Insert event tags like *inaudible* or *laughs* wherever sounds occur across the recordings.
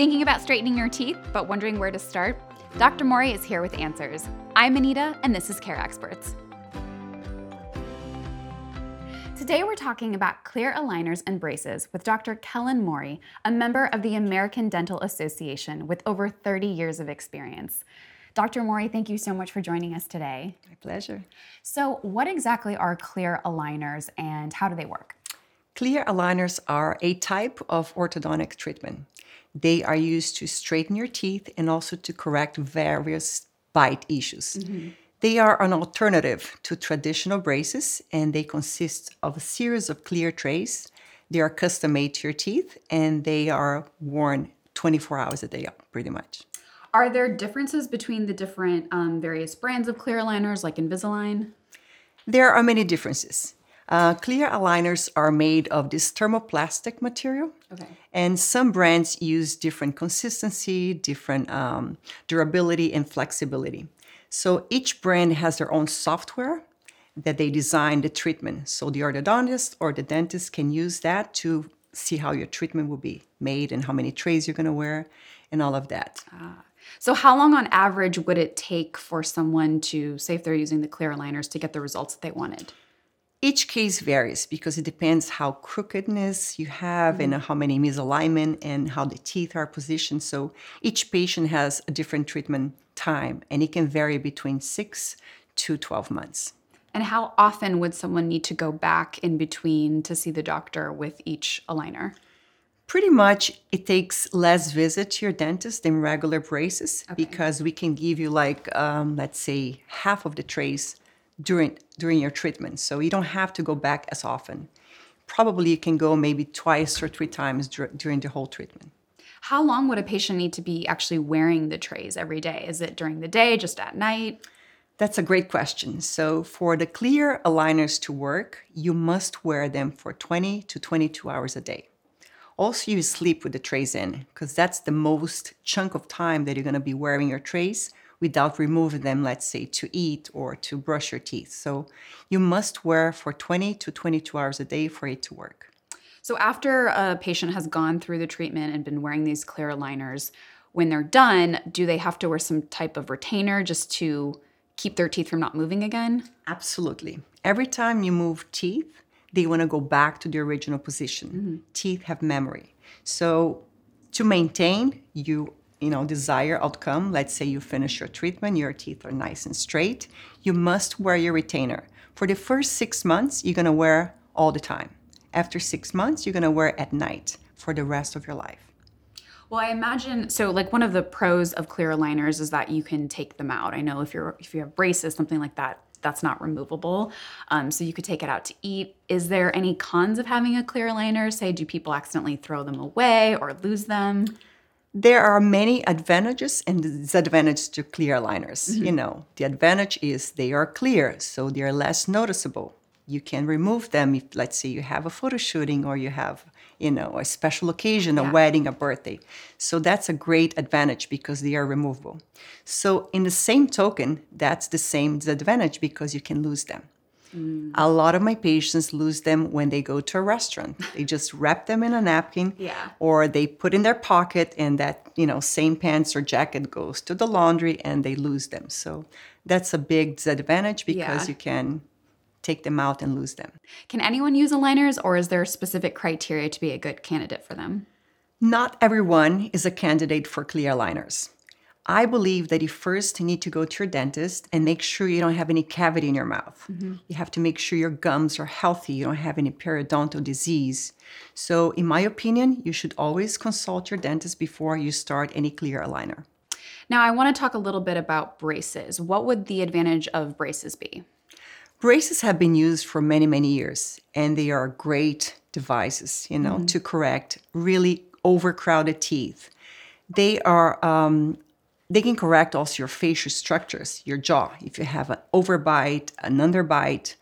Thinking about straightening your teeth, but wondering where to start? Dr. Mori is here with answers. I'm Anita, and this is Care Experts. Today, we're talking about clear aligners and braces with Dr. Kellen Mori, a member of the American Dental Association with over 30 years of experience. Dr. Mori, thank you so much for joining us today. My pleasure. So, what exactly are clear aligners and how do they work? Clear aligners are a type of orthodontic treatment. They are used to straighten your teeth and also to correct various bite issues. Mm-hmm. They are an alternative to traditional braces and they consist of a series of clear trays. They are custom made to your teeth and they are worn 24 hours a day, pretty much. Are there differences between the different um, various brands of clear aligners, like Invisalign? There are many differences. Uh, clear aligners are made of this thermoplastic material. Okay. And some brands use different consistency, different um, durability, and flexibility. So each brand has their own software that they design the treatment. So the orthodontist or the dentist can use that to see how your treatment will be made and how many trays you're going to wear and all of that. Ah. So, how long on average would it take for someone to, say, if they're using the clear aligners, to get the results that they wanted? Each case varies because it depends how crookedness you have mm-hmm. and how many misalignment and how the teeth are positioned. So each patient has a different treatment time and it can vary between 6 to 12 months. And how often would someone need to go back in between to see the doctor with each aligner? Pretty much, it takes less visit to your dentist than regular braces okay. because we can give you like, um, let's say, half of the trays during during your treatment. So you don't have to go back as often. Probably you can go maybe twice or three times dur- during the whole treatment. How long would a patient need to be actually wearing the trays every day? Is it during the day, just at night? That's a great question. So, for the clear aligners to work, you must wear them for 20 to 22 hours a day. Also, you sleep with the trays in because that's the most chunk of time that you're going to be wearing your trays without removing them, let's say, to eat or to brush your teeth. So you must wear for 20 to 22 hours a day for it to work. So after a patient has gone through the treatment and been wearing these clear aligners, when they're done, do they have to wear some type of retainer just to keep their teeth from not moving again? Absolutely. Every time you move teeth, they want to go back to the original position. Mm-hmm. Teeth have memory. So to maintain, you you know desired outcome let's say you finish your treatment your teeth are nice and straight you must wear your retainer for the first six months you're going to wear all the time after six months you're going to wear at night for the rest of your life well, I imagine so. Like one of the pros of clear aligners is that you can take them out. I know if you're if you have braces, something like that, that's not removable. Um, so you could take it out to eat. Is there any cons of having a clear aligner? Say, do people accidentally throw them away or lose them? There are many advantages and disadvantages to clear aligners. Mm-hmm. You know, the advantage is they are clear, so they are less noticeable. You can remove them if, let's say, you have a photo shooting or you have, you know, a special occasion, a yeah. wedding, a birthday. So that's a great advantage because they are removable. So, in the same token, that's the same disadvantage because you can lose them. Mm. A lot of my patients lose them when they go to a restaurant. They just wrap them in a napkin yeah. or they put in their pocket and that, you know, same pants or jacket goes to the laundry and they lose them. So that's a big disadvantage because yeah. you can take them out and lose them. Can anyone use aligners or is there a specific criteria to be a good candidate for them? Not everyone is a candidate for clear aligners. I believe that you first need to go to your dentist and make sure you don't have any cavity in your mouth. Mm-hmm. You have to make sure your gums are healthy, you don't have any periodontal disease. So, in my opinion, you should always consult your dentist before you start any clear aligner. Now, I want to talk a little bit about braces. What would the advantage of braces be? Braces have been used for many, many years, and they are great devices, you know, mm-hmm. to correct really overcrowded teeth. They are um, they can correct also your facial structures, your jaw, if you have an overbite, an underbite,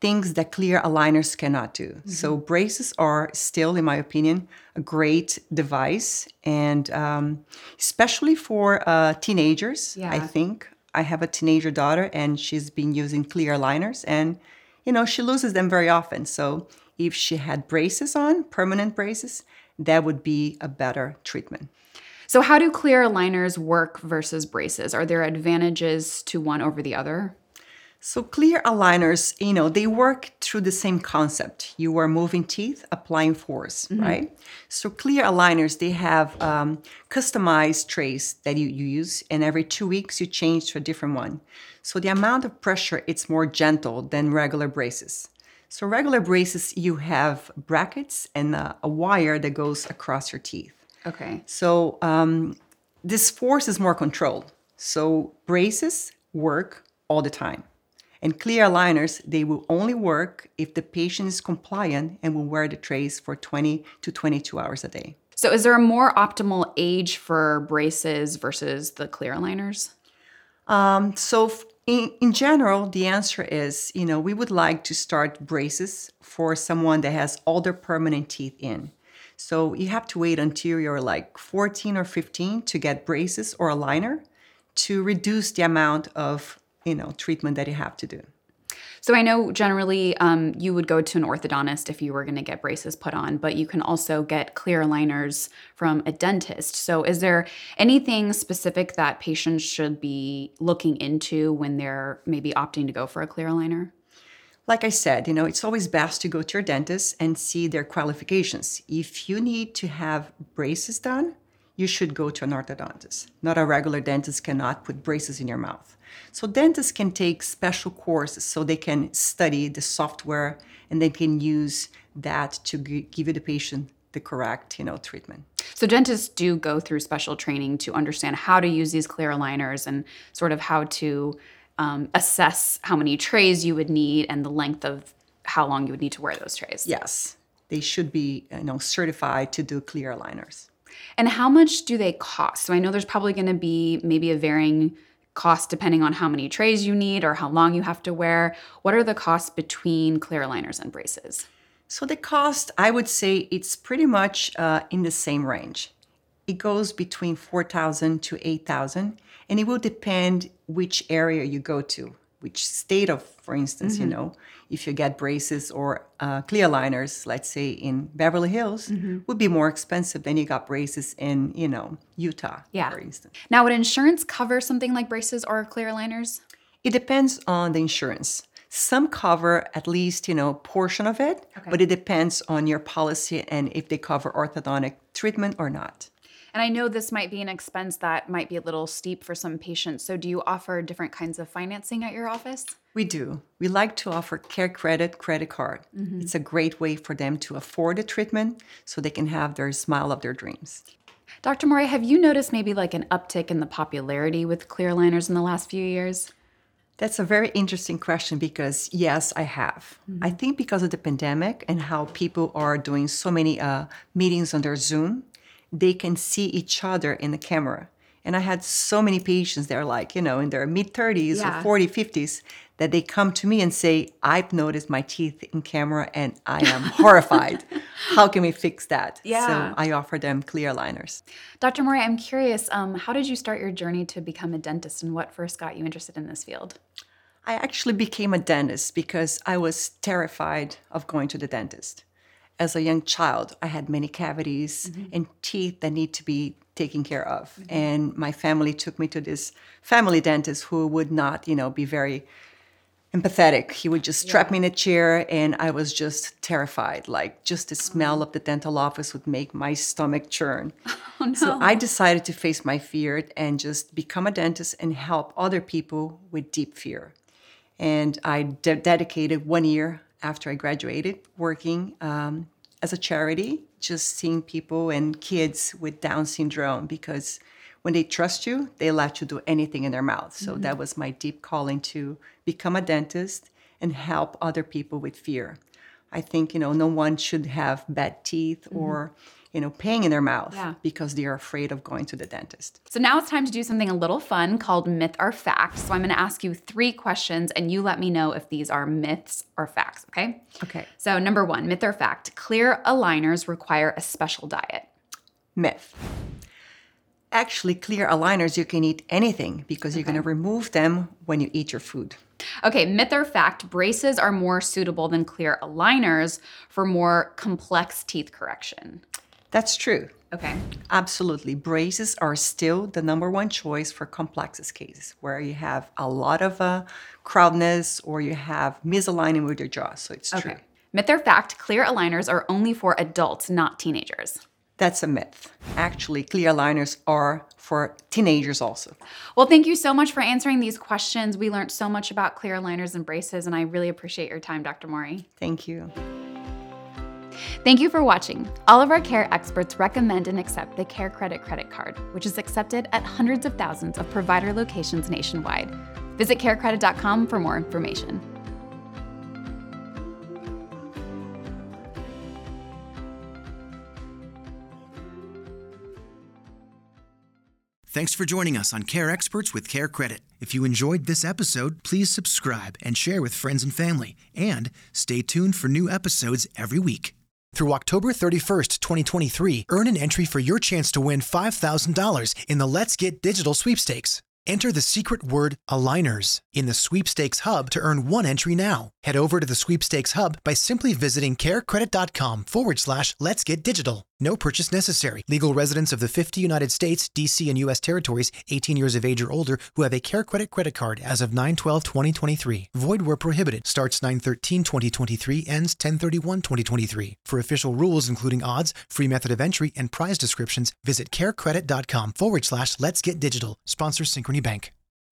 things that clear aligners cannot do. Mm-hmm. So braces are still, in my opinion, a great device, and um, especially for uh, teenagers. Yeah. I think I have a teenager daughter, and she's been using clear aligners, and you know she loses them very often. So if she had braces on, permanent braces, that would be a better treatment. So, how do clear aligners work versus braces? Are there advantages to one over the other? So clear aligners, you know, they work through the same concept. You are moving teeth, applying force, right? So clear aligners, they have um, customized trays that you, you use, and every two weeks you change to a different one. So the amount of pressure, it's more gentle than regular braces. So regular braces, you have brackets and a, a wire that goes across your teeth. Okay. So um, this force is more controlled. So braces work all the time. And clear aligners, they will only work if the patient is compliant and will wear the trays for 20 to 22 hours a day. So, is there a more optimal age for braces versus the clear aligners? Um, so in, in general, the answer is, you know, we would like to start braces for someone that has all their permanent teeth in. So you have to wait until you're like 14 or 15 to get braces or a liner to reduce the amount of, you know, treatment that you have to do. So I know generally um, you would go to an orthodontist if you were going to get braces put on, but you can also get clear aligners from a dentist. So is there anything specific that patients should be looking into when they're maybe opting to go for a clear aligner? Like I said, you know, it's always best to go to your dentist and see their qualifications. If you need to have braces done, you should go to an orthodontist. Not a regular dentist cannot put braces in your mouth. So dentists can take special courses so they can study the software and they can use that to give the patient the correct, you know, treatment. So dentists do go through special training to understand how to use these clear aligners and sort of how to um, assess how many trays you would need and the length of how long you would need to wear those trays. Yes, they should be, you know, certified to do clear aligners. And how much do they cost? So I know there's probably going to be maybe a varying cost depending on how many trays you need or how long you have to wear. What are the costs between clear aligners and braces? So the cost, I would say, it's pretty much uh, in the same range. It goes between four thousand to eight thousand, and it will depend which area you go to, which state of, for instance, you know, if you get braces or uh, clear liners, let's say in Beverly Hills, would be more expensive than you got braces in, you know, Utah, Yeah. for instance. Now, would insurance cover something like braces or clear liners? It depends on the insurance. Some cover at least, you know, portion of it, but it depends on your policy and if they cover orthodontic treatment or not. And I know this might be an expense that might be a little steep for some patients. So, do you offer different kinds of financing at your office? We do. We like to offer Care Credit credit card. It's a great way for them to afford the treatment so they can have their smile of their dreams. Dr. Mori, have you noticed maybe like an uptick in the popularity with clear aligners in the last few years? That's a very interesting question because yes, I have. I think because of the pandemic and how people are doing so many uh, meetings on their Zoom, they can see each other in the camera. And I had so many patients that are like, you know, in their mid 30s Yeah. or 40, 50s, that they come to me and say, I've noticed my teeth in camera and I am horrified. *laughs* How can we fix that? Yeah. So I offer them clear liners. Dr. Mori, I'm curious, um, how did you start your journey to become a dentist and what first got you interested in this field? I actually became a dentist because I was terrified of going to the dentist. As a young child, I had many cavities mm-hmm. and teeth that need to be taken care of. Mm-hmm. And my family took me to this family dentist who would not, you know, be very empathetic. He would just strap me in a chair and I was just terrified. Like just the smell oh. of the dental office would make my stomach churn. *laughs* Oh, no. So I decided to face my fear and just become a dentist and help other people with deep fear. And I de- dedicated one year after I graduated working um, as a charity, just seeing people and kids with Down syndrome because when they trust you, they let you do anything in their mouth. So that was my deep calling to become a dentist and help other people with fear. I think, you know, no one should have bad teeth or, you know, pain in their mouth Yeah. because they are afraid of going to the dentist. So now it's time to do something a little fun called myth or fact. So I'm going to ask you three questions and you let me know if these are myths or facts, okay? Okay. So, number one, myth or fact clear aligners require a special diet. Myth. Actually, clear aligners, you can eat anything because you're going to remove them when you eat your food. Okay, myth or fact braces are more suitable than clear aligners for more complex teeth correction. That's true. Okay. Absolutely. Braces are still the number one choice for complex cases where you have a lot of uh, crowdness or you have misalignment with your jaw. So it's true. Okay. Myth or fact, clear aligners are only for adults, not teenagers. That's a myth. Actually, clear aligners are for teenagers also. Well, thank you so much for answering these questions. We learned so much about clear aligners and braces, and I really appreciate your time, Dr. Mori. Thank you. Thank you for watching. All of our care experts recommend and accept the Care Credit credit card, which is accepted at hundreds of thousands of provider locations nationwide. Visit carecredit.com for more information. Thanks for joining us on Care Experts with Care Credit. If you enjoyed this episode, please subscribe and share with friends and family. And stay tuned for new episodes every week. Through October 31st, 2023, earn an entry for your chance to win $5,000 in the Let's Get Digital sweepstakes. Enter the secret word aligners in the sweepstakes hub to earn one entry now. Head over to the sweepstakes hub by simply visiting carecredit.com forward slash let's get digital. No purchase necessary. Legal residents of the 50 United States, DC, and U.S. territories, 18 years of age or older, who have a Care Credit credit card as of 9 12 2023. Void where prohibited. Starts 9 13 2023, ends 10 31 2023. For official rules, including odds, free method of entry, and prize descriptions, visit carecredit.com forward slash let's get digital. Sponsor Synchrony Bank.